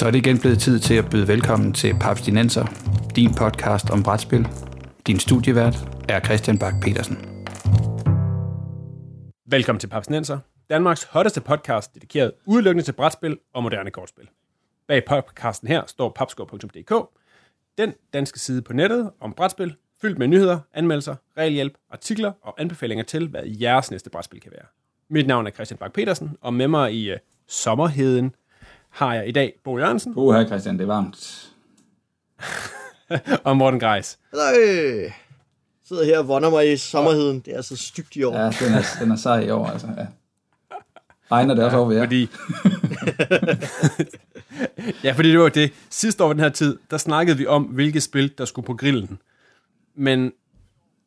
Så er det igen blevet tid til at byde velkommen til Paps Dinenser, din podcast om brætspil. Din studievært er Christian Bak petersen Velkommen til Paps Dinenser, Danmarks hotteste podcast, dedikeret udelukkende til brætspil og moderne kortspil. Bag podcasten her står papskov.dk, den danske side på nettet om brætspil, fyldt med nyheder, anmeldelser, regelhjælp, artikler og anbefalinger til, hvad jeres næste brætspil kan være. Mit navn er Christian Bak petersen og med mig i øh, sommerheden har jeg i dag Bo Jørgensen. Uh, hej Christian, det er varmt. og Morten Greis. Hej. Sidder her og vonder mig i sommerheden. Det er så stygt i år. Ja, den er, den er sej i år, altså. Ja. Regner det også over ved jer? Fordi... ja, fordi det var det. Sidste år den her tid, der snakkede vi om, hvilke spil, der skulle på grillen. Men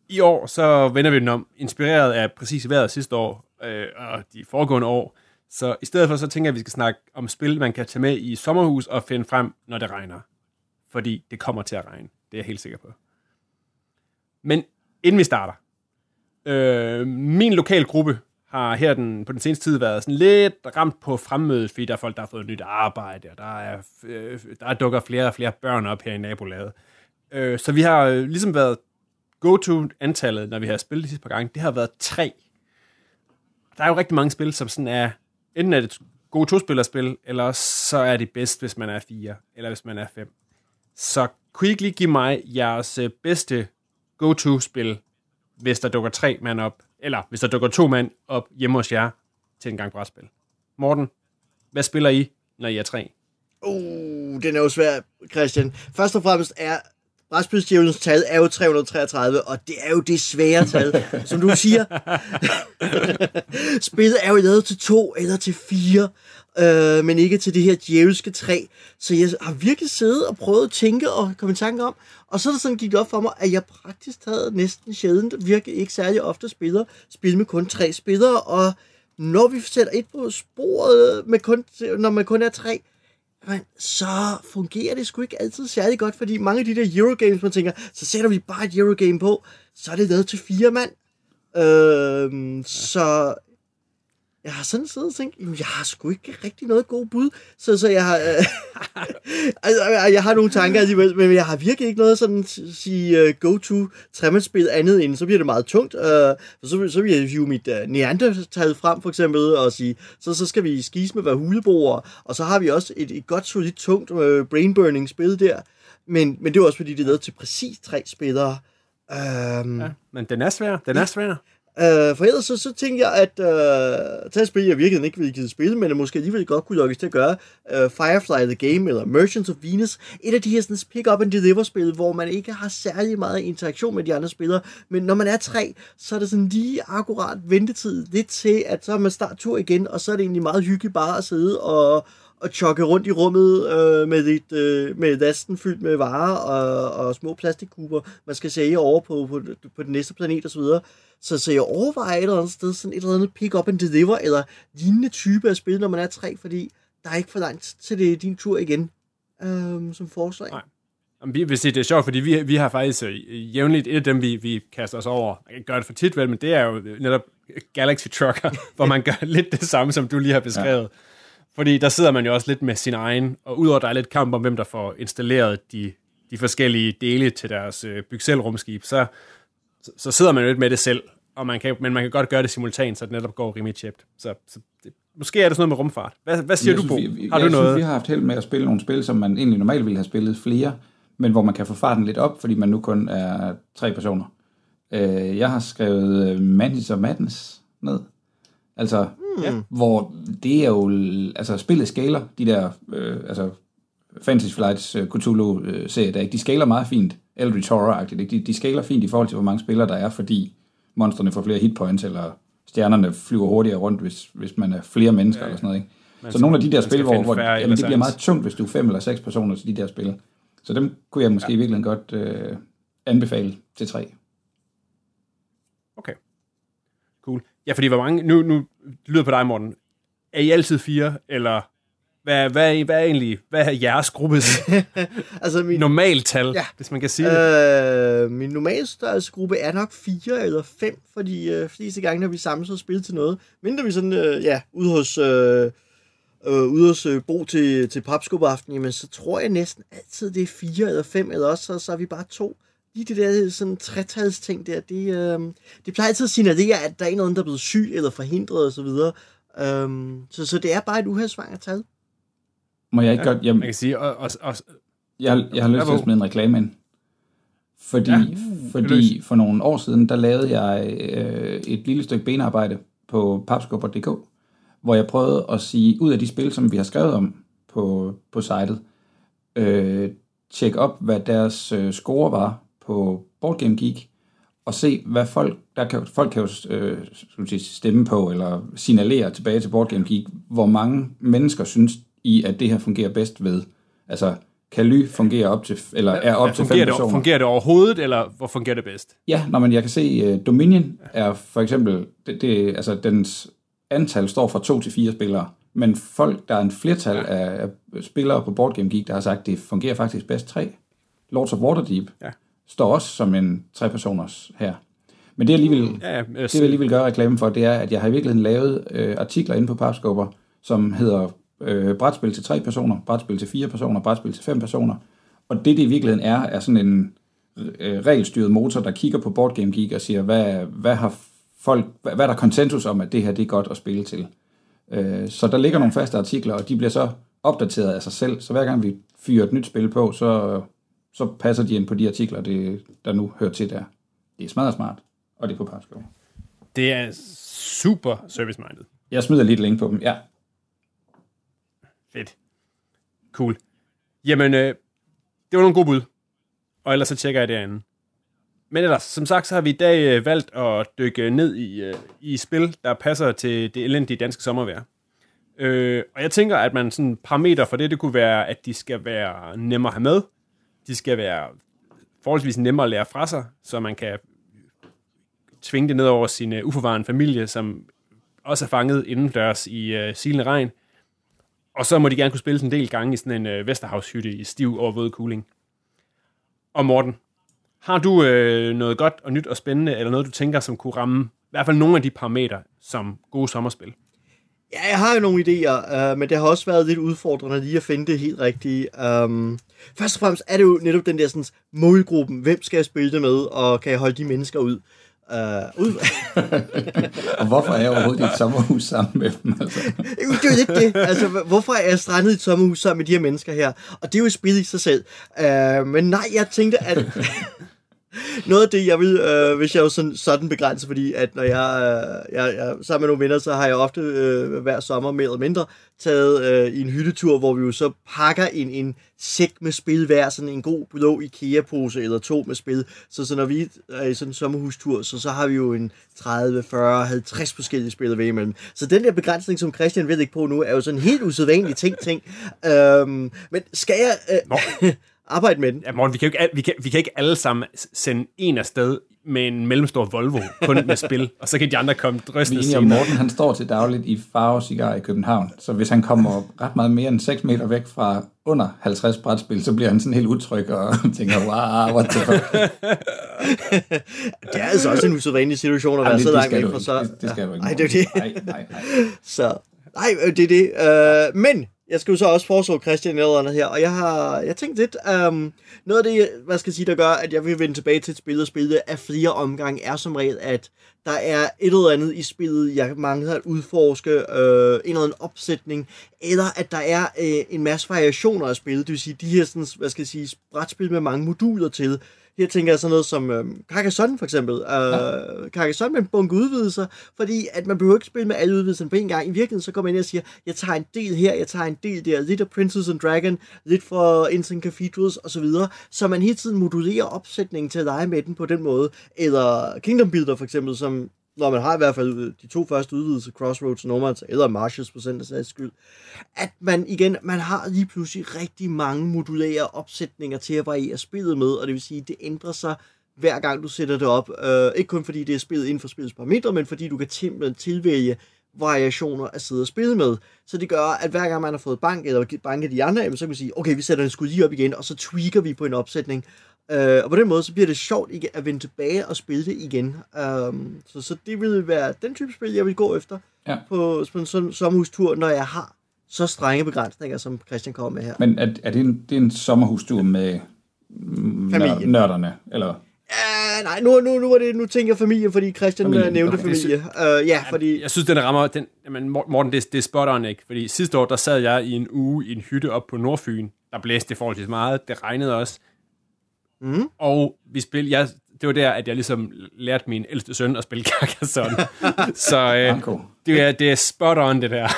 i år, så vender vi den om, inspireret af præcis vejret sidste år, øh, og de foregående år, så i stedet for, så tænker jeg, at vi skal snakke om spil, man kan tage med i sommerhus og finde frem, når det regner. Fordi det kommer til at regne. Det er jeg helt sikker på. Men inden vi starter. Øh, min lokal gruppe har her den, på den seneste tid været sådan lidt ramt på fremmødet, fordi der er folk, der har fået nyt arbejde, og der, er, øh, der dukker flere og flere børn op her i nabolaget. Øh, så vi har øh, ligesom været go-to-antallet, når vi har spillet de sidste par gange, det har været tre. Der er jo rigtig mange spil, som sådan er enten er det gode to-spillerspil, eller så er det bedst, hvis man er fire, eller hvis man er fem. Så kunne I ikke lige give mig jeres øh, bedste go-to-spil, hvis der dukker tre mand op, eller hvis der dukker to mand op hjemme hos jer til en gang brætspil? Morten, hvad spiller I, når I er tre? Uh, den er jo svær, Christian. Først og fremmest er Brætspilsdjævelens tal er jo 333, og det er jo det svære tal, som du siger. Spillet er jo lavet til to eller til fire, øh, men ikke til det her djævelske tre. Så jeg har virkelig siddet og prøvet at tænke og komme i tanke om, og så er det sådan gik op for mig, at jeg praktisk taget næsten sjældent, virkelig ikke særlig ofte spiller, spil med kun tre spillere, og når vi sætter et på sporet, med kun, når man kun er tre, men så fungerer det sgu ikke altid særlig godt, fordi mange af de der Eurogames, man tænker, så sætter vi bare et Eurogame på, så er det lavet til fire mand. Øhm, ja. Så jeg har sådan siddet og tænkt, jamen, jeg har sgu ikke rigtig noget god bud, så, så jeg har, øh, altså, jeg har nogle tanker alligevel, men jeg har virkelig ikke noget sådan at sige uh, go-to træmandsspil andet end, så bliver det meget tungt, uh, så, så vil jeg hive mit uh, neandertal frem for eksempel, og sige, så, så skal vi skise med hver huleboer, og så har vi også et, et godt, solidt, tungt uh, brain-burning spil der, men, men det er også fordi, det er lavet til præcis tre spillere. Um, ja, men den er svær, den er svær. Uh, for ellers så, så tænkte jeg, at øh, uh, tage et spil, jeg virkelig ikke ville give spille, men måske alligevel godt kunne lukkes til at gøre, uh, Firefly The Game, eller Merchants of Venus, et af de her sådan, pick-up and deliver-spil, hvor man ikke har særlig meget interaktion med de andre spillere, men når man er tre, så er det sådan lige akkurat ventetid lidt til, at så er man start tur igen, og så er det egentlig meget hyggeligt bare at sidde og, og chokke rundt i rummet øh, med, et, øh, med lasten fyldt med varer og, og små plastikkuber, man skal sælge over på, på, på den næste planet osv. Så, så jeg overvejer et eller andet sted sådan et eller andet pick up and deliver, eller lignende type af spil, når man er tre, fordi der er ikke for langt til det din tur igen, øhm, som forslag. Nej. Vi vil sige, det er sjovt, fordi vi, vi har faktisk uh, jævnligt et af dem, vi, vi kaster os over. Jeg gør det for tit vel, men det er jo netop Galaxy Trucker, hvor man gør lidt det samme, som du lige har beskrevet. Ja. Fordi der sidder man jo også lidt med sin egen, og udover der er lidt kamp om, hvem der får installeret de, de forskellige dele til deres øh, bygselrumskib, så, så, sidder man jo lidt med det selv, og man kan, men man kan godt gøre det simultant, så det netop går rimelig tjept. Så, så det, måske er det sådan noget med rumfart. Hvad, hvad siger synes, du, Bo? Vi, vi, har du noget? Synes, vi har haft held med at spille nogle spil, som man egentlig normalt ville have spillet flere, men hvor man kan få farten lidt op, fordi man nu kun er tre personer. Øh, jeg har skrevet Mantis of Madness ned. Altså, hmm. hvor det er jo, altså spillet skaler, de der, øh, altså Fantasy Flights uh, Cthulhu-serie, der, de skaler meget fint, Eldritch Horror-agtigt, de, de skaler fint i forhold til, hvor mange spillere der er, fordi monstrene får flere hitpoints, eller stjernerne flyver hurtigere rundt, hvis, hvis man er flere mennesker ja, ja. eller sådan noget. Ikke? Man så nogle af de der spil, hvor, hvor jamen, det bliver meget tungt, hvis du er fem eller seks personer til de der spil. Så dem kunne jeg måske ja. virkelig godt øh, anbefale til tre. Okay. Cool. Ja, fordi hvor mange, nu, nu lyder på dig, Morten, er I altid fire, eller hvad, hvad, er, hvad er egentlig, hvad er jeres gruppes altså min, normaltal, ja, hvis man kan sige det? Øh, min normalstørrelsesgruppe er nok fire eller fem, fordi øh, fleste gange, når vi samles og spiller til noget, mindre vi sådan, øh, ja, ude hos... Øh, øh, ude hos øh, Bo til, til papskubaften, jamen så tror jeg næsten altid, det er fire eller fem, eller også så, så er vi bare to. Lige det der sådan trætals ting der, det, øh, det plejer altid at signalere, at der er nogen, der er blevet syg eller forhindret osv. Um, så, så det er bare et uheldsvang at tage. Må jeg ikke Ja, godt... Jamen, Man kan sige, og, og, og, jeg, jeg har lyst til at smide en reklame ind. Fordi, Ja, fordi for nogle år siden, der lavede jeg øh, et lille stykke benarbejde på papskubber.dk, hvor jeg prøvede at sige, ud af de spil, som vi har skrevet om på, på sitet, øh, tjekke op, hvad deres øh, score var på Board Game Geek, og se, hvad folk, der kan, folk kan jo øh, sige, stemme på, eller signalere tilbage til Board Game Geek, hvor mange mennesker synes i, at det her fungerer bedst ved. Altså, kan Ly fungere op til, eller er op ja, til fem det, personer? fungerer det overhovedet, eller hvor fungerer det bedst? Ja, når man, jeg kan se, uh, Dominion er for eksempel, det, det, altså dens antal står fra to til fire spillere, men folk, der er en flertal af, af spillere på Board Game Geek, der har sagt, det fungerer faktisk bedst tre. Lords of Waterdeep Ja. Står også som en tre-personers her. Men det, jeg lige vil, Ja, øh, det, jeg lige vil gøre reklame for, det er, at jeg har i virkeligheden lavet øh, artikler inde på Papskubber, som hedder øh, brætspil til tre personer, brætspil til fire personer, brætspil til fem personer. Og det, det i virkeligheden er, er sådan en øh, regelstyret motor, der kigger på Board Game Geek og siger, hvad, hvad har folk, hvad, hvad er der konsensus om, at det her det er godt at spille til. Øh, så der ligger nogle faste artikler, og de bliver så opdateret af sig selv, så hver gang vi fyrer et nyt spil på, så, så passer de ind på de artikler, det, der nu hører til der. Det er smadret smart, og det er på Papskubber. Det er super service-minded. Jeg smider lidt link på dem, ja. Fedt. Cool. Jamen, øh, det var nogle gode bud. Og ellers så tjekker jeg derinde. Men ellers, som sagt, så har vi i dag øh, valgt at dykke ned i, øh, i spil, der passer til det elendige danske sommervejr. Øh, og jeg tænker, at man sådan parameter for det, det kunne være, at de skal være nemmere at have med. De skal være forholdsvis nemmere at lære fra sig, så man kan tvinge det ned over sin uh, uforvarende familie, som også er fanget indendørs i uh, silende regn. Og så må de gerne kunne spille en del gange i sådan en uh, Vesterhavshytte i stiv og våd cooling. Og Morten, har du uh, noget godt og nyt og spændende, eller noget du tænker, som kunne ramme i hvert fald nogle af de parametre som gode sommerspil? Ja, jeg har jo nogle idéer, øh, men det har også været lidt udfordrende lige at finde det helt rigtige. Um, først og fremmest er det jo netop den der sådan, målgruppen. Hvem skal jeg spille det med, og kan jeg holde de mennesker ud? Uh, ud Og hvorfor er jeg overhovedet i et sommerhus sammen med dem? Altså? det er jo lidt det. Altså, hvorfor er jeg strandet i et sommerhus sammen med de her mennesker her? Og det er jo et spil i sig selv. Uh, men nej, jeg tænkte, at noget af det, jeg vil, øh, hvis jeg var sådan, sådan begrænset, fordi at når jeg, øh, jeg, jeg sammen med nogle venner, så har jeg ofte øh, hver sommer mere eller mindre taget øh, i en hyttetur, hvor vi jo så pakker en, en sæk med spil hver, sådan en god blå IKEA-pose eller to med spil. Så, så når vi er i sådan en sommerhustur, så, så har vi jo en 30, 40, 50 forskellige spil vælge imellem. Så den der begrænsning, som Christian ved ikke på nu, er jo sådan en helt usædvanlig ting, ting. Øhm, men skal jeg øh, arbejde med den? Ja, Morten, vi kan, jo ikke, vi, kan, vi kan ikke alle sammen sende en afsted med en mellemstor Volvo, kun med spil, og så kan de andre komme om, senere. Morten han står til dagligt i Farve Cigar i København, så hvis han kommer ret meget mere end 6 meter væk fra under 50 brætspil, så bliver han sådan helt utryg og tænker, wow, what the fuck. Det er altså også en usædvanlig situation at være Ej, så det, langt skal væk fra ikke. så... Det, det skal du ikke. Nej, det er det. Nej, nej, nej. Så, nej, øh, det er det. Uh, men jeg skal jo så også foreslå Christian eller andet her, og jeg har jeg tænkt lidt, um, noget af det, hvad skal jeg sige, der gør, at jeg vil vende tilbage til et spil og spille af flere omgange, er som regel, at der er et eller andet i spillet, jeg mangler at udforske, øh, en eller anden opsætning, eller at der er øh, en masse variationer af spillet, det vil sige, de her, sådan, hvad skal jeg sige, brætspil med mange moduler til, her tænker jeg sådan noget som øh, Carcassonne for eksempel. Øh, ja. Carcassonne med en bunke udvidelser, fordi at man behøver ikke spille med alle udvidelserne på en gang. I virkeligheden så går man ind og siger, jeg tager en del her, jeg tager en del der, lidt af Princess and Dragon, lidt fra Ancient Cathedrals osv., så man hele tiden modulerer opsætningen til at lege med den på den måde. Eller Kingdom Builder for eksempel, som når man har i hvert fald de to første udvidelser, Crossroads Nomads, eller Marshes på center sags skyld, at man igen, man har lige pludselig rigtig mange modulære opsætninger til at variere spillet med, og det vil sige, det ændrer sig hver gang du sætter det op. Uh, ikke kun fordi det er spillet inden for spillets parametre, men fordi du kan simpelthen tilvælge variationer at sidde og spille med. Så det gør, at hver gang man har fået bank, eller banket de andre, så kan vi sige, okay, vi sætter den skud lige op igen, og så tweaker vi på en opsætning. Uh, og på den måde, så bliver det sjovt ikke at vende tilbage og spille det igen. Um, så, så det vil være den type spil, jeg vil gå efter Ja. på, på en sådan sommerhustur, når jeg har så strenge begrænsninger, som Christian kommer med her. Men er, er det, en, det er en sommerhustur med Familie. nør- nørderne? Eller? Ja, nej, nu, nu, nu, var det, nu tænker jeg familie, fordi Christian Familie, familie. nævnte okay. familie. Uh, ja, fordi... Jeg synes, den rammer... Den, jamen, Mor- Morten, det, det er spot on, ikke? Fordi sidste år, der sad jeg i en uge i en hytte op på Nordfyn. Der blæste forholdsvis meget. Det regnede også. Mm. Og vi spil, jeg, det var der, at jeg ligesom lærte min ældste søn at spille Carcassonne. Så øh, Franco. det, er, det er spot on, det der.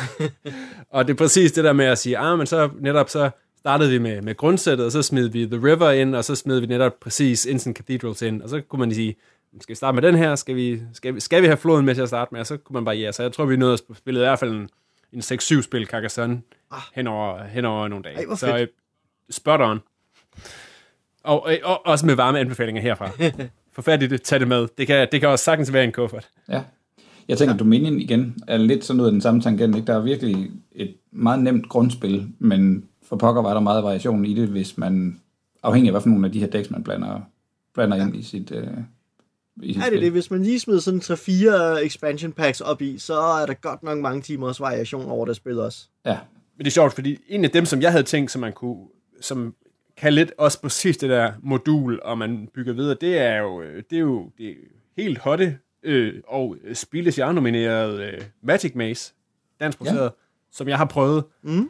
og det er præcis det der med at sige, ah, men så netop så startede vi med, med grundsættet, og så smed vi The River ind, og så smed vi netop præcis Instant Cathedrals ind, og så kunne man sige, skal vi starte med den her? Skal vi, skal vi, skal vi have floden med til at starte med? Og så kunne man bare, ja, så jeg tror, vi nåede at spille i hvert fald en, en 6-7 spil Carcassonne Ah. hen, over, hen over nogle dage. Ej, så fedt. øh, spot on. Og, øh, og også med varme anbefalinger herfra. Forfærdeligt, tag det med. Det kan, det kan også sagtens være en kuffert. Ja. Jeg tænker, Dominion igen er lidt sådan ud af den samme tangent. Ikke? Der er virkelig et meget nemt grundspil, men for pokker var der meget variation i det, hvis man, afhængig af hvad for nogle af de her decks, man blander, blander ja. ind i sit, øh, i sit Er det det? Hvis man lige smider sådan 3-4 expansion packs op i, så er der godt nok mange timers variation over det spil også. Ja, Men det er sjovt, fordi en af dem, som jeg havde tænkt, som man kunne, som kan lidt også præcis det der modul, og man bygger videre, det er jo, øh, det er jo det er helt hotte øh, og Spilles jeg nomineret øh, Magic Maze, dansk produceret, ja. som jeg har prøvet. Mm.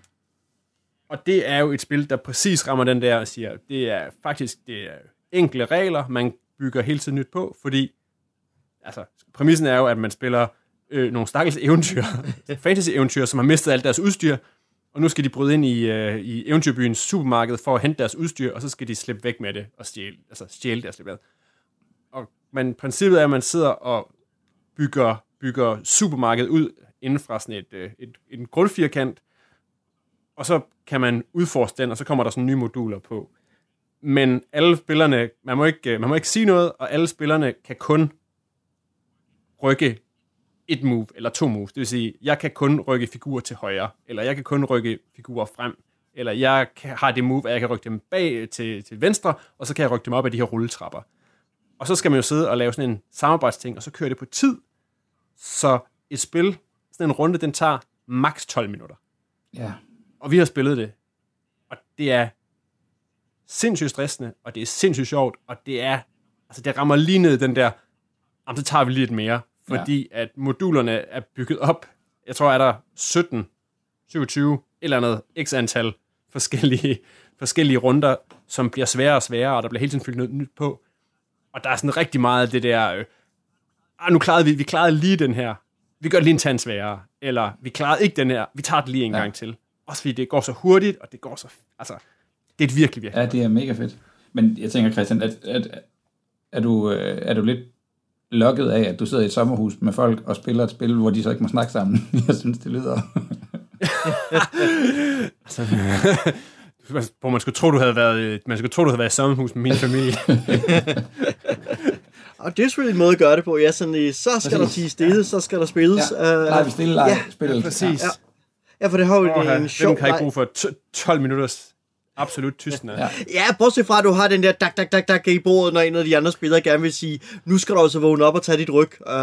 Og det er jo et spil, der præcis rammer den der og siger, det er faktisk det er enkle regler, man bygger hele tiden nyt på, fordi altså, præmissen er jo, at man spiller øh, nogle stakkels eventyr, fantasy-eventyr, som har mistet alt deres udstyr, og nu skal de bryde ind i, øh, i eventyrbyens supermarked for at hente deres udstyr, og så skal de slippe væk med det og stjæle, altså stjæle deres med. Og men princippet er, at man sidder og bygger, bygger supermarkedet ud inden fra sådan et, øh, et, en grundfirkant, og så kan man udforske den, og så kommer der sådan nye moduler på. Men alle spillerne, man må ikke, øh, man må ikke sige noget, og alle spillerne kan kun rykke et move, eller to moves. Det vil sige, jeg kan kun rykke figurer til højre, eller jeg kan kun rykke figurer frem, eller jeg har det move, at jeg kan rykke dem bag til, til venstre, og så kan jeg rykke dem op af de her rulletrapper. Og så skal man jo sidde og lave sådan en samarbejdsting, og så kører det på tid. Så et spil, sådan en runde, den tager maks 12 minutter. ja. Og vi har spillet det. Og det er sindssygt stressende, og det er sindssygt sjovt, og det er, altså det rammer lige ned den der, jamen så tager vi lige lidt mere, fordi ja. at modulerne er bygget op, jeg tror er der 17, 27, et eller andet x antal forskellige, forskellige runder, som bliver sværere og sværere, og der bliver hele tiden fyldt noget nyt på. Og der er sådan rigtig meget af det der, øh, ah, nu klarede vi, vi klarede lige den her, vi gør lige en tand sværere, eller vi klarede ikke den her, vi tager det lige en ja. Ja. gang til. Også fordi det går så hurtigt, og det går så, altså, det er et virkelig, virkelig. ja, det er mega fedt. Men jeg tænker, Christian, at, at, er, du, øh, er du lidt lokket af, at du sidder i et sommerhus med folk og spiller et spil, hvor de så ikke må snakke sammen? Jeg synes, det lyder... hvor man skulle tro, du havde været, man skulle tro, du havde været i sommerhus med min familie. Og det er selvfølgelig en måde at gøre det på. Ja, sådan i, så skal Præcis. der sige stille, så skal der spilles. Ja, vi stille leg, ja, spillet. Præcis. Ja. ja, for det har jo Oh, en sjov den kan ikke leg. bruge for t- 12 minutters absolut tystende. Ja. Ja, bortset fra, at du har den der dak, dak, dak, dak i bordet, når en af de andre spillere gerne vil sige, nu skal du altså vågne op og tage dit ryg. Øh,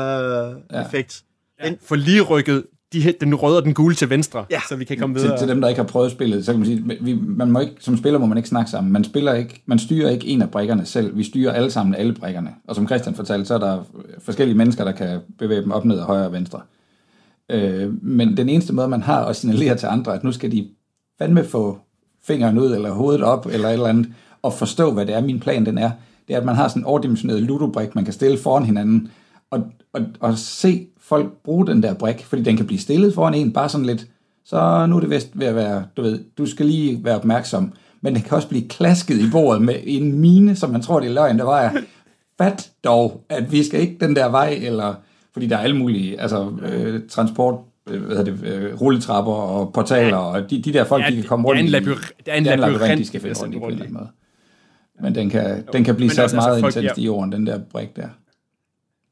ja. Effekt. Ja. For lige rykket de, den røde og den gule til venstre, Ja. så vi kan komme til, videre. til dem, der ikke har prøvet spillet, så kan man sige, vi, man må ikke, som spiller må man ikke snakke sammen. Man, spiller ikke, man styrer ikke en af brikkerne selv. Vi styrer alle sammen alle brikkerne. Og som Christian fortalte, så er der forskellige mennesker, der kan bevæge dem op, ned og højre og venstre. Øh, men den eneste måde, man har at signalere til andre, at nu skal de fandme få fingeren ud, eller hovedet op, eller et eller andet, og forstå, hvad det er, min plan den er, det er, at man har sådan en overdimensioneret ludobrik, man kan stille foran hinanden, og, og, og se folk bruge den der brik, fordi den kan blive stillet foran en, bare sådan lidt, så nu er det vist ved at være, du ved, du skal lige være opmærksom, men det kan også blive klasket i bordet med en mine, som man tror, det er løgn, der var fat dog, at vi skal ikke den der vej, eller fordi der er alle mulige, altså øh, transport, hvad hedder det, øh, rulletrapper og portaler, og de, de der folk, Ja, de kan komme det er rundt i. det er en labyrint, de skal de finde rundt i på en eller anden måde. Men den kan, den kan blive sat også, meget altså, intenst ja. i jorden, den der brik der.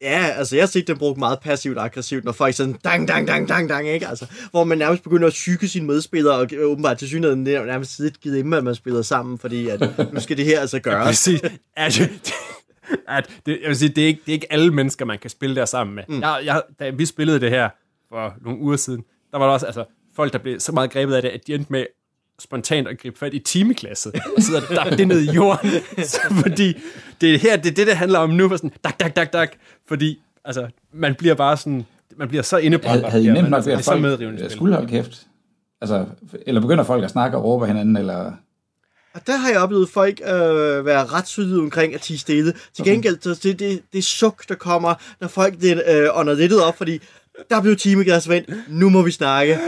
Ja, altså jeg har set den brugt meget passivt og aggressivt, når folk sådan dang, dang, dang, dang, dang, ikke? Altså, hvor man nærmest begynder at syge sine medspillere, og øh, åbenbart til synligheden er nærmest sidde givet hjemme, at man spiller sammen, fordi at, nu skal det her altså gøres. Præcis. At, at det, jeg vil sige, det er, ikke, det er ikke alle mennesker, man kan spille der sammen med. Mm. Jeg, jeg, da vi spillede det her for nogle uger siden, der var der også, altså, folk, der blev så meget grebet af det, at de endte med spontant at gribe fat i timeglasset, og sidde og dakke det ned i jorden. Så, fordi det er her, det er det, det handler om nu, for sådan, dak, dak, dak, dak, fordi altså, man bliver bare sådan, man bliver så indebrændt. Havde, havde I nemt nok ved, det er at folk spil. skulle holde kæft? Altså, eller begynder folk at snakke og råbe hinanden, eller... Og der har jeg oplevet folk øh, være ret syge omkring at tige stille. Til gengæld, så det, det, det suk, der kommer, når folk det, øh, ånder lidt op, fordi der blev timeglas vendt, nu må vi snakke.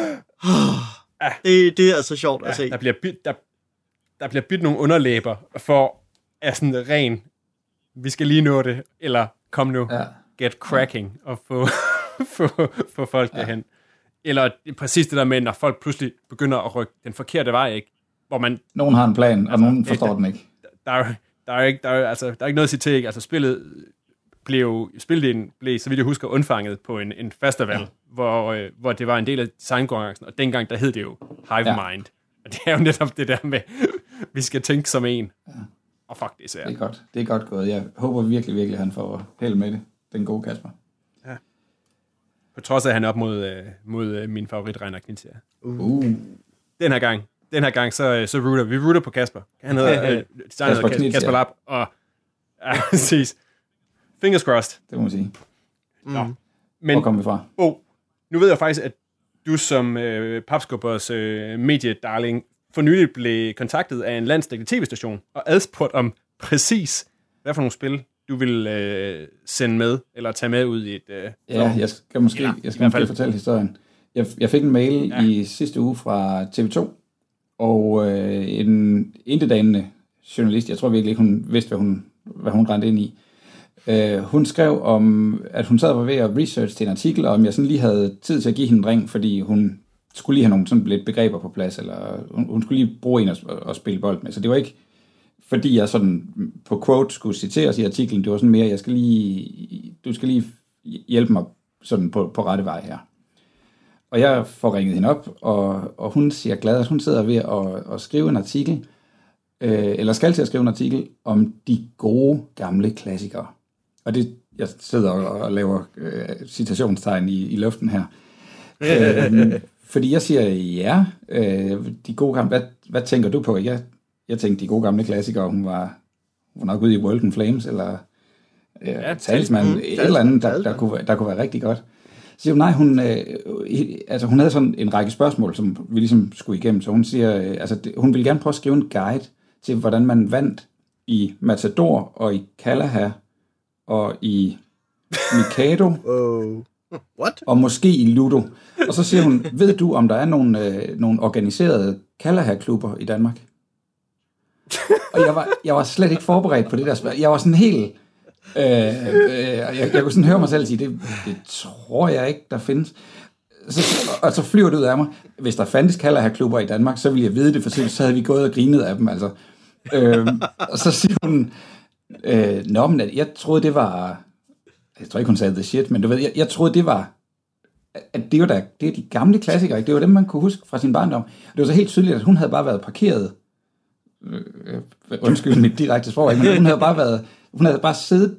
det, det er altså sjovt at se. Ja, der bliver bit, der, der bliver bit nogle underlæber for at sådan ren, vi skal lige nå det, eller kom nu, Ja. get cracking, og få, få, få folk ja. derhen. Eller præcis det der med, når folk pludselig begynder at rykke den forkerte vej, ikke? Hvor man, Nogen har en plan, og Altså, nogen forstår det- den ikke. der er, jo- der er, jo ikke, der er, altså, der er ikke noget at sige til, ikke? Altså, spillet blev, spildelen blev, så vidt jeg husker, undfanget på en, en festival, ja. hvor, øh, hvor det var en del af designkonkurrencen, og dengang, der hed det jo Hive Ja. Mind. Og det er jo netop det der med, vi skal tænke som en. Ja. Og fuck, det er svært. Det er godt. Det er godt gået. Jeg håber virkelig, virkelig, at han får held med det. Den gode Kasper. På trods af, at han er op mod, øh, mod øh, min favorit, Reiner Knizia. Uh, Den her gang, den her gang, så, øh, så rooter vi. rooter på Kasper. Han hedder, øh, Kasper. Kasper Lapp, og ja, præcis. Fingers crossed. det må man sige. Nå. Hvor Men, kom vi fra? oh, nu ved jeg faktisk, at du som øh, Papskubbers øh, mediedarling for nylig blev kontaktet af en landsdækkende tv-station og adspurgt om præcis, hvad for nogle spil du vil øh, sende med, eller tage med ud i et... Øh, Ja, jeg skal måske, Eller, jeg i skal hvert måske fald. fortælle historien. Jeg, jeg fik en mail Ja. ja. i sidste uge fra TV2, og øh, en indedagende journalist, jeg tror virkelig ikke, hun vidste, hvad hun, hvad hun rendte ind i. Øh, hun skrev om, at hun sad og var ved at research til en artikel, og om jeg sådan lige havde tid til at give hende en ring, fordi hun skulle lige have nogle sådan lidt begreber på plads, eller hun, hun skulle lige bruge en at, at spille bold med. Så det var ikke, fordi jeg sådan på quote skulle citeres i artiklen, det var sådan mere, jeg skal lige, du skal lige hjælpe mig sådan på, på rette vej her. Og jeg får ringet hende op, og, og hun siger glad, at hun sidder ved at, at skrive en artikel, øh, eller skal til at skrive en artikel om de gode gamle klassikere. Og det, jeg sidder og, laver øh, citationstegn i, i luften her. øh, fordi jeg siger, ja, øh, de gode gamle, hvad, hvad tænker du på? Jeg, jeg tænkte, de gode gamle klassikere, hun var, hun var nok ude i World in Flames, eller øh, ja, talsmand, mm, et eller andet, der, der, kunne, være- der kunne være rigtig godt. Så siger hun, nej, hun, øh, altså, hun havde sådan en række spørgsmål, som vi ligesom skulle igennem, så hun siger, øh, altså, det, hun ville gerne prøve at skrive en guide til, hvordan man vandt i Matador og i Kalaha og i Mikado Oh. What? og måske i Ludo. Og så siger hun, ved du, om der er nogle, øh, nogle organiserede Kalaha-klubber i Danmark? Og jeg var, jeg var slet ikke forberedt på det der spørgsmål. Jeg var sådan helt... Øh, øh, jeg, jeg kunne sådan høre mig selv sige, det, det tror jeg ikke, der findes. Så, og så flyver det ud af mig. Hvis der fandtes Kalaha-klubber i Danmark, så ville jeg vide det, for så så havde vi gået og grinet af dem. Altså. Øh, og så siger hun, øh, Nå, men jeg troede, det var... Jeg tror ikke, hun sagde the shit, men du ved, jeg, jeg troede, det var at det var da, det er de gamle klassikere, ikke? det var dem, man kunne huske fra sin barndom. Det var så helt tydeligt, at hun havde bare været parkeret, øh, øh undskyld mit direkte sprog, ikke? men hun havde bare været, hun havde bare siddet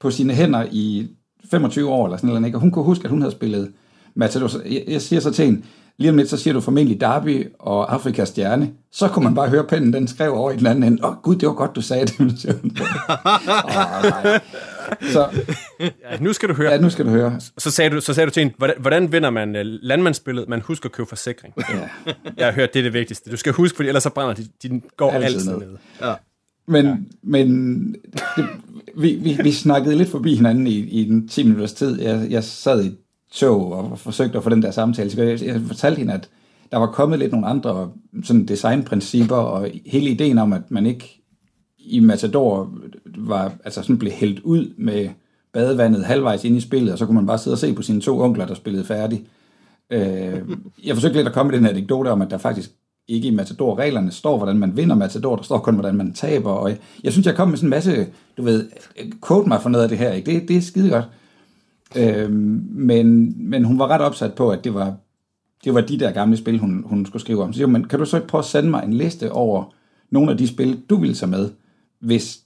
på sine hænder i 25 år, eller sådan noget, ikke? og hun kunne huske, at hun havde spillet Matador. Så Jeg, jeg siger så til hende, lige om lidt, så siger du formentlig Derby og Afrikas Stjerne. Så kunne man bare høre pennen, den skrev over i den anden ende. Åh oh, gud, det var godt, du sagde det. oh. Så ja, nu skal du høre. ja, nu skal du høre. Så sagde du, så sagde du til hende, hvordan, hvordan vinder man uh, landmandsspillet? Man husker at købe forsikring. Ja. Jeg har hørt, det er det vigtigste. Du skal huske, fordi ellers så brænder de, de går altid, Altid ned. ned. Men, ja. men det, vi, vi, vi snakkede lidt forbi hinanden i, i en 10 minutters tid. Jeg, jeg sad i et tog og forsøgte at få den der samtale. Så jeg, jeg fortalte hende, at der var kommet lidt nogle andre sådan designprincipper, og hele ideen om, at man ikke i Matador var, altså sådan blev hældt ud med badevandet halvvejs ind i spillet, og så kunne man bare sidde og se på sine to onkler, der spillede færdig. Øh, jeg forsøgte lidt at komme med den anekdote om, at der faktisk ikke i Matador-reglerne står, hvordan man vinder Matador, der står kun, hvordan man taber, og jeg, jeg synes, jeg kom med sådan en masse, du ved, quote mig for noget af det her, ikke? Det, det er skide godt. Øh, men, men hun var ret opsat på, at det var, det var de der gamle spil, hun, hun skulle skrive om. Så siger hun, men kan du så ikke prøve at sende mig en liste over nogle af de spil, du ville tage med, hvis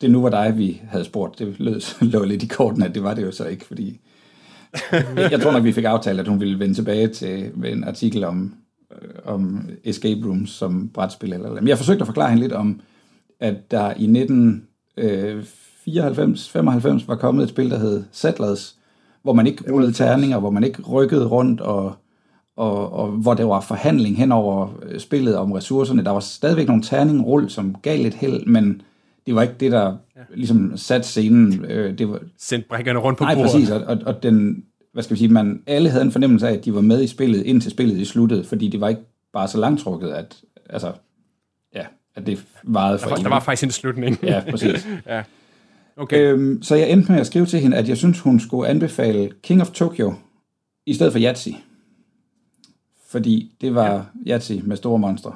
det nu var dig, vi havde spurgt. Det lød, lå lidt i korten, at det var det jo så ikke, fordi jeg, tror nok, vi fik aftalt, at hun ville vende tilbage til en artikel om, øh, om escape rooms som brætspil. Eller, men jeg forsøgte at forklare hende lidt om, at der i 1994-95 øh, var kommet et spil, der hed Settlers, hvor man ikke rullede terninger, hvor man ikke rykkede rundt, og, og, og hvor der var forhandling hen over øh, spillet om ressourcerne. Der var stadigvæk nogle terning rull, som gav lidt held, men det var ikke det, der ja. ligesom satte scenen. Øh, det var, Sendt brækkerne rundt på nej, bordet. præcis, og, og, og den, hvad skal vi sige, man, alle havde en fornemmelse af, at de var med i spillet, indtil spillet i sluttede, fordi det var ikke bare så langtrukket, at, altså, ja, at det varede for Der var, der var faktisk en slutning. Ja, præcis. ja. Okay. Øhm, så jeg endte med at skrive til hende, at jeg synes, hun skulle anbefale King of Tokyo i stedet for Yahtzee. Fordi det var ja. Yahtzee med store monstre.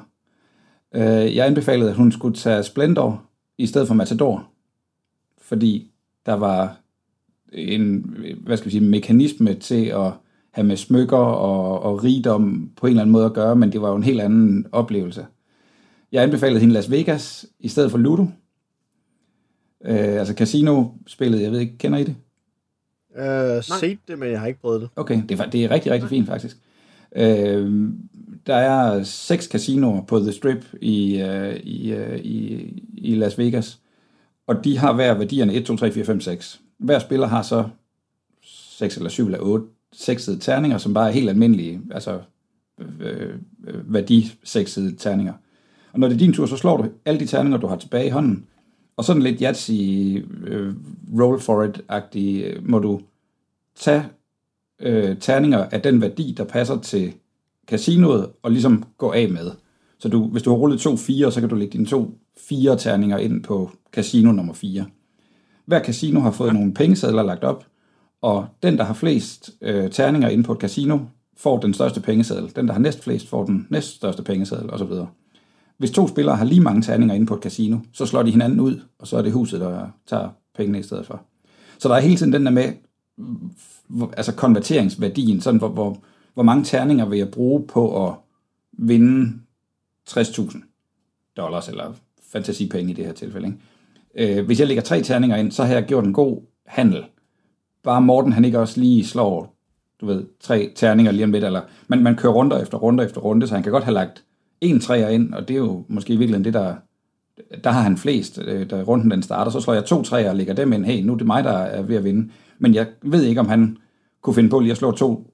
Øh, jeg anbefalede, at hun skulle tage Splendor i stedet for Matador. Fordi der var en, hvad skal vi sige, mekanisme til at have med smykker og, og rigdom på en eller anden måde at gøre, men det var jo en helt anden oplevelse. Jeg anbefalede hende Las Vegas i stedet for Ludo. Øh, altså casino-spillet, jeg ved ikke, kender I det? Øh, set det, men jeg har ikke prøvet det. Okay, det er, det er rigtig, rigtig fint faktisk. Øh, der er seks casinoer på The Strip i, øh, i, øh, i, i Las Vegas, og de har hver værdierne 1, 2, 3, 4, 5, 6. Hver spiller har så 6 eller 7 eller 8 seksede terninger, som bare er helt almindelige, altså øh, øh, værdi-seksede terninger. Og når det er din tur, så slår du alle de terninger, du har tilbage i hånden, og sådan lidt Yahtzee øh, roll for it-agtig, øh, må du tage øh, terninger af den værdi, der passer til casinoet, og ligesom gå af med. Så du, hvis du har rullet to fire, så kan du lægge dine to fire terninger ind på casino nummer 4. Hver casino har fået nogle pengesedler lagt op, og den, der har flest øh, terninger inde på et casino, får den største pengeseddel. Den, der har næst flest, får den næst største pengeseddel, osv. Hvis to spillere har lige mange terninger inde på et casino, så slår de hinanden ud, og så er det huset, der tager pengene i stedet for. Så der er hele tiden den der med, altså konverteringsværdien, sådan hvor, hvor, hvor mange terninger vil jeg bruge på at vinde 60.000 dollars, eller fantasipenge i det her tilfælde. Ikke? Øh, hvis jeg lægger tre terninger ind, så har jeg gjort en god handel. Bare Morten, han ikke også lige slår, du ved, tre terninger lige om lidt, eller man, man kører runder efter runder efter runde, så han kan godt have lagt en træer ind, og det er jo måske i virkeligheden det, der, der har han flest, øh, da runden den starter, så slår jeg to træer og lægger dem ind, hey, nu er det mig, der er ved at vinde. Men jeg ved ikke, om han kunne finde på lige at slå to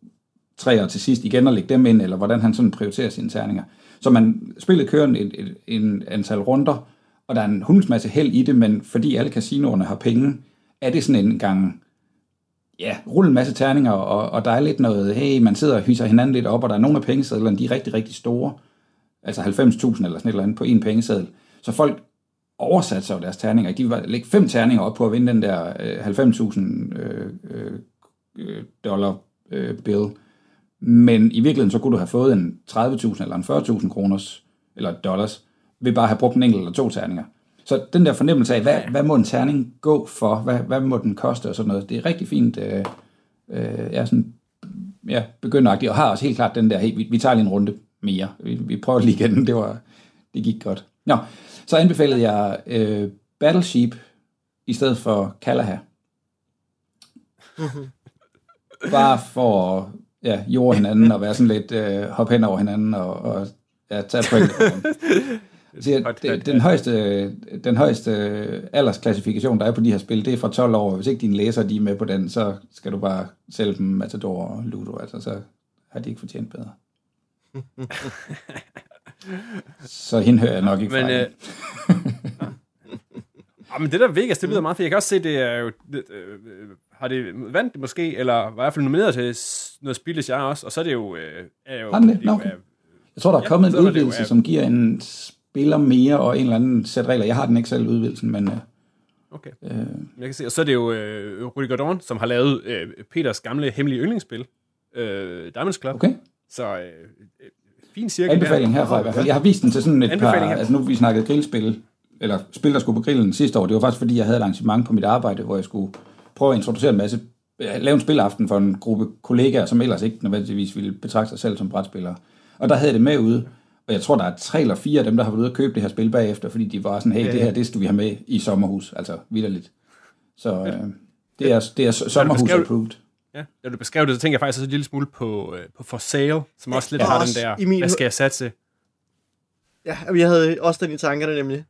træer til sidst igen og lægge dem ind, eller hvordan han sådan prioriterer sine terninger. Så man, spillet kører en, et, en antal runder, og der er en hunds masse held i det, men fordi alle casinoerne har penge, er det sådan en gang, ja, rulle en masse terninger, og, og der er lidt noget, hey, man sidder og hyser hinanden lidt op, og der er nogle af pengesedlerne, de er rigtig, rigtig store, altså 90.000 eller sådan et eller andet på en pengeseddel. Så folk oversatte sig jo deres terninger. De var lægge fem terninger op på at vinde den der øh, 90.000 øh, øh, dollar øh, bill. Men i virkeligheden så kunne du have fået en 30.000 eller en 40.000 kroners, eller dollars, ved bare at have brugt en enkelt eller to terninger. Så den der fornemmelse af, hvad, hvad må en terning gå for, hvad, hvad må den koste og sådan noget, det er rigtig fint, øh, øh, ja, sådan, ja, begynderagtigt, og har også helt klart den der, hey, vi, vi tager lige en runde mere, vi, vi prøver lige igen, det, var, det gik godt. Nå, så anbefalede jeg øh, Battleship i stedet for Kalaha. Bare for at ja, jorde hinanden og være sådan lidt øh, hop hen over hinanden og, og ja, tage point. Jeg siger, det, den, højeste, den højeste aldersklassifikation, der er på de her spil, det er fra 12 år. Hvis ikke dine læser de er med på den, så skal du bare sælge dem Matador og Ludo. Altså, så har de ikke fortjent bedre. så hende hører jeg nok ikke Men, fra. øh, Ja, men det der Vegas, det lyder meget fedt. Jeg kan også se, det er jo... Det, øh, har det vandt det måske, eller var i hvert fald nomineret til noget spil, jeg også, og så er det jo... Øh, er jo det? er jo- Nå, okay. er- Jeg tror, der er kommet en er det udvidelse, ja. som giver en spiller mere og en eller anden sæt regler. Jeg har den ikke selv udvidelsen, men øh, Okay. øh, Jeg kan se, og så er det jo øh, Rudy Gordon, som har lavet øh, Peters gamle hemmelige yndlingsspil, øh, Diamonds Club. okay. Så øh, øh, fin cirkel Anbefaling herfra i hvert fald. Jeg har vist den til sådan et par... Anbefaling her. Altså nu vi snakkede grillspil, eller spil, der skulle på grillen sidste år. Det var faktisk fordi, jeg havde et arrangement på mit arbejde, hvor jeg skulle prøve at introducere en masse... Lave en spilaften for en gruppe kollegaer, som ellers ikke nødvendigvis ville betragte sig selv som brætspillere. Og der havde jeg det med ude. Og jeg tror, der er tre eller fire af dem, der har været ude at købe det her spil bagefter, fordi de var sådan, hey, det her, det skal vi have med i sommerhus. Altså, vidderligt. Så øh, det er, det er sommerhus approved. Ja, da du beskrev det, så tænker jeg faktisk også en lille smule på, øh, på For Sale, som også lidt Ja, har den der, i min- hvad skal jeg satse? Ja, jamen, jeg havde også den i tankerne nemlig.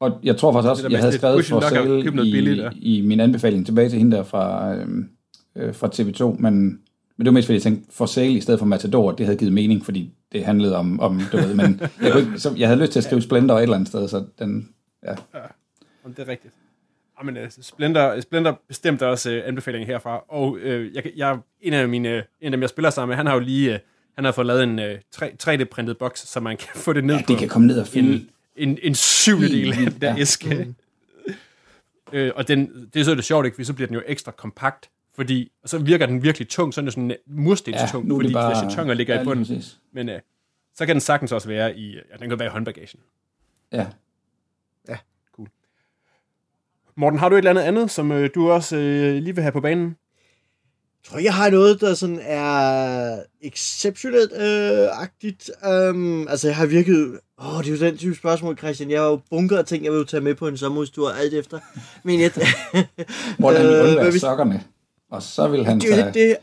Og jeg tror faktisk også, Det der jeg havde skrevet for sale billigt, ja. i, i min anbefaling tilbage til hende der fra, øhm, øh, fra TV2, men, men det var mest fordi, jeg tænkte, for sale i stedet for Matador, det havde givet mening, fordi det handlede om, om du ved, men jeg, kunne ikke, så jeg havde lyst til at skrive Splendor et eller andet sted, så den, ja. Om det er rigtigt. Jamen, uh, Splendor, Splendor bestemt også uh, anbefaling herfra, og uh, jeg, jeg, en af mine, en af dem, jeg spiller sammen med, han har jo lige, uh, han har fået lavet en uh, 3D-printet boks, så man kan få det ned ja, på det kan komme ned og fylde. en, en, en syvende del af den der ja. æske. øh, og den, det er så det sjovt, ikke? Fordi så bliver den jo ekstra kompakt, fordi, og så virker den virkelig tung, sådan sådan murstenstung, er fordi bare... de chatonger ligger ja, i bunden. Men øh, så kan den sagtens også være i, ja, den kan være i håndbagagen. Ja. Morten, har du et eller andet andet, som øh, du også øh, lige vil have på banen? Jeg tror, jeg har noget, der sådan er exceptionelt øh, agtigt. Um, altså, jeg har virket... Åh, oh, det er jo den type spørgsmål, Christian. Jeg har jo bunker af ting, jeg vil jo tage med på en sommerhustur alt efter. Men jeg... Hvordan Øh, øh, undvære hvis- sokkerne. Og så vil han det tage... det.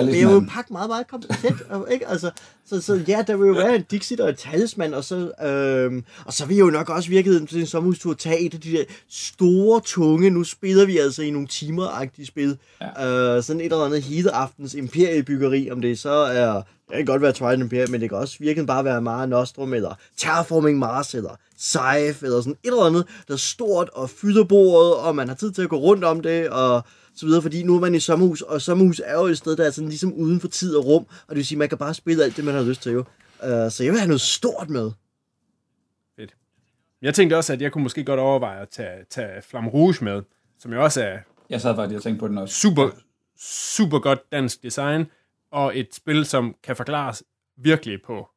Uh, men jeg vil jo pakke meget, meget kompetent. og- ikke? Altså, så, så ja, der vil jo være en Dixit og en talisman, og så, øhm, og så vil jo nok også virke til en sommerhustur tage et af de der store, tunge, nu spiller vi altså i nogle timer-agtige spil, ja. øh, sådan et eller andet heat-aftens imperiebyggeri, om det så er, det kan godt være Twilight Imperium, men det kan også virkelig bare være Mare Nostrum, eller Terraforming Mars, eller Scythe, eller sådan et eller andet, der er stort og fylder bordet, og man har tid til at gå rundt om det, og så videre, fordi nu er man i sommerhus, og sommerhus er jo et sted, der er sådan ligesom uden for tid og rum, og det vil sige, at man kan bare spille alt det, man har lyst til jo. Uh, så jeg vil have noget stort med. Jeg tænkte også, at jeg kunne måske godt overveje at tage, tage Flamme Rouge med, som jo også er Jeg sad faktisk og tænkte på den også. super, super godt dansk design, og et spil, som kan forklares virkelig på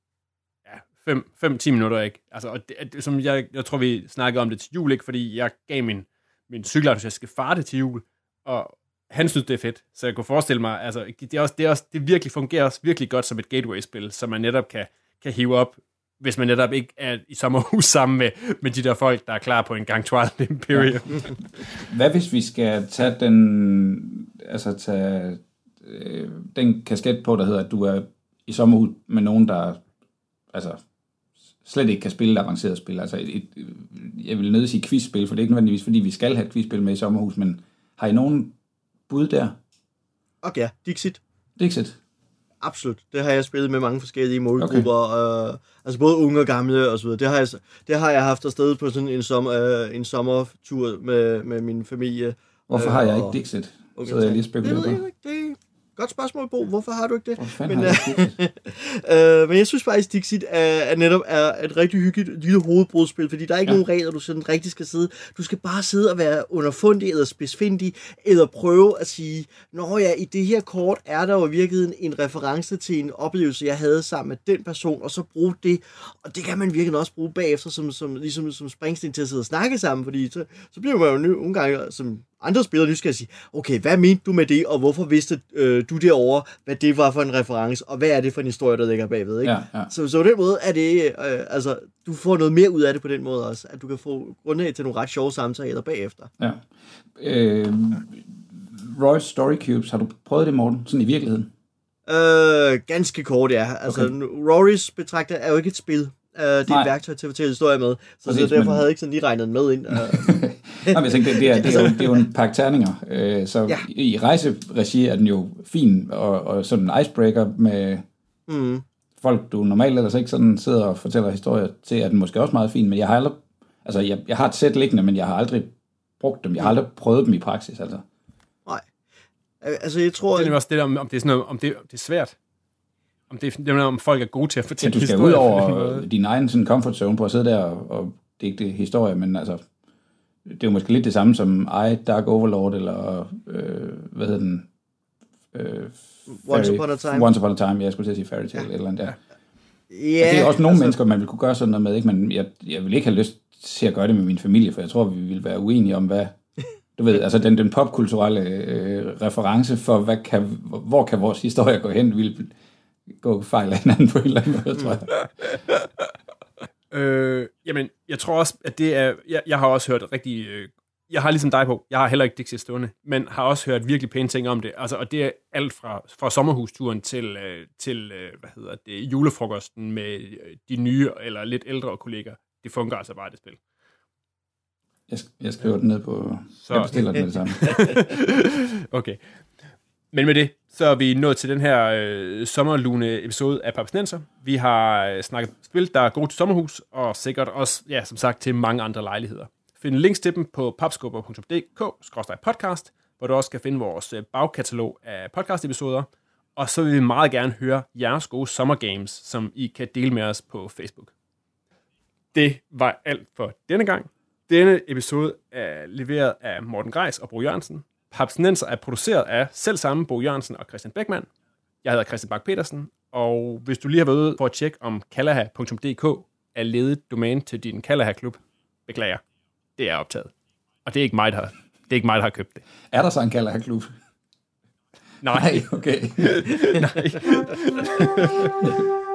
ja, 5-10 minutter, ikke? Altså, og det, det, som jeg, jeg tror, vi snakkede om det til jul, ikke? Fordi jeg gav min, min cykelentusiastiske far det til jul, og han synes, det er fedt. Så jeg kunne forestille mig, altså, det, er også, det, er også, det virkelig fungerer også virkelig godt som et gateway-spil, som man netop kan, kan hive op, hvis man netop ikke er i sommerhus sammen med, med de der folk, der er klar på en gang Twilight Imperium. Hvad hvis vi skal tage den, altså tage øh, den kasket på, der hedder, at du er i sommerhus med nogen, der altså slet ikke kan spille et avanceret spil. Altså et, et, jeg vil nødt sige quizspil, for det er ikke nødvendigvis, fordi vi skal have et quizspil med i sommerhus, men har I nogen bud der? Og ja, Dixit. Dixit? Absolut. Det har jeg spillet med mange forskellige målgrupper. Okay. Øh, altså både unge og gamle og så videre. Det har jeg, det har jeg haft afsted på sådan en, som, øh, en sommertur med, med min familie. Hvorfor Øh, har jeg og- ikke Dixit? Okay, Så jeg lige det spekulerer på. Det er et godt spørgsmål, Bo. Hvorfor har du ikke det? Men, jeg Dixit? øh, men jeg synes faktisk, Dixit er, er netop er et rigtig hyggeligt lille hovedbrudspil, fordi der er ikke Ja. nogen regler, du sådan rigtig skal sidde. Du skal bare sidde og være underfundig eller spidsfindig, eller prøve at sige, Nå ja, i det her kort er der jo i virkeligheden en reference til en oplevelse, jeg havde sammen med den person, og så bruge det. Og det kan man virkelig også bruge bagefter, som, som, ligesom som springsten til at sidde og snakke sammen, fordi så, så bliver man jo nogle gange som andre spillere nysgerrige sige, okay, hvad mente du med det, og hvorfor vidste øh, du derovre, hvad det var for en reference, og hvad er det for en historie, der ligger bagved, ikke? Ja, ja. Så, så på den måde er det, øh, altså, du får noget mere ud af det på den måde også, at du kan få grundlag til nogle ret sjove samtaler bagefter. ja. Øh, Royce Story Cubes, har du prøvet det, Morten? Sådan i virkeligheden? Øh, ganske kort, ja. Altså, Okay. Rory's betragter er jo ikke et spil. Uh, det er et værktøj til at fortælle historier med. Så, Præcis, så derfor men- havde jeg ikke sådan lige regnet med ind. Uh, Nej, men jeg tænkte, det, det, er, det, er jo, det er jo en pakke terninger, øh, så ja. Ja. i, rejseregi er den jo fin, og, og sådan en icebreaker med mm, folk, du normalt ellers ikke sådan sidder og fortæller historier til, er den måske også meget fin, men jeg har aldrig, altså jeg, jeg har et sæt liggende, men jeg har aldrig brugt dem, jeg har aldrig prøvet dem i praksis, altså. nej. Altså, jeg tror... Det er også det der, om, om det er, sådan noget, om det, det er svært. Om det det er om folk er gode til at Ja, fortælle du skal ud over din egen sådan comfort zone på at sidde der og, og digte historie, men altså, det er jo måske lidt det samme som I, Dark Overlord, eller øh, hvad hedder den? Øh, Once Upon a Time. Once Upon a Time, ja, jeg skulle til at sige Fairy Tale, ja. eller andet, ja. Ja, Ja, det er også nogle altså, altså, mennesker, man vil kunne gøre sådan noget med, ikke? men jeg, jeg vil ikke have lyst til at gøre det med min familie, for jeg tror, vi vil være uenige om, hvad, du ved, altså den, den popkulturelle øh, reference for, hvad kan, hvor kan vores historie gå hen, vil gå fejl af hinanden på en eller anden måde, tror jeg. Øh, jamen, jeg tror også, at det er... Jeg, jeg har også hørt rigtig øh, jeg har ligesom dig på, jeg har heller ikke Dixie stående, men har også hørt virkelig pæne ting om det. Altså, og det er alt fra, fra sommerhusturen til, øh, til øh, hvad hedder det, julefrokosten med øh, de nye eller lidt ældre kolleger. Det fungerer altså bare, det spil. Jeg, jeg skriver den ned på... Så- Jeg bestiller den med det samme. okay. Men med det, så er vi nået til den her øh, sommerlune episode af Papsnenser. Vi har øh, snakket spil, der er gode til sommerhus, og sikkert også, ja, som sagt, til mange andre lejligheder. Find links til dem på papskubber.dk-podcast, hvor du også kan finde vores øh, bagkatalog af podcast-episoder. Og så vil vi meget gerne høre jeres gode sommergames, som I kan dele med os på Facebook. Det var alt for denne gang. Denne episode er leveret af Morten Greis og Bro Jørgensen. Papsnenser er produceret af selv samme Bo Jørgensen og Christian Beckmann. Jeg hedder Christian Bak petersen og hvis du lige har været ude for at tjekke, om kalaha.dk er ledet domæne til din Kalaha-klub, beklager, det er optaget. Og det er ikke mig, der har, det er ikke mig, der har købt det. Er der så en kalder klub? Nej, Nej, okay. nej.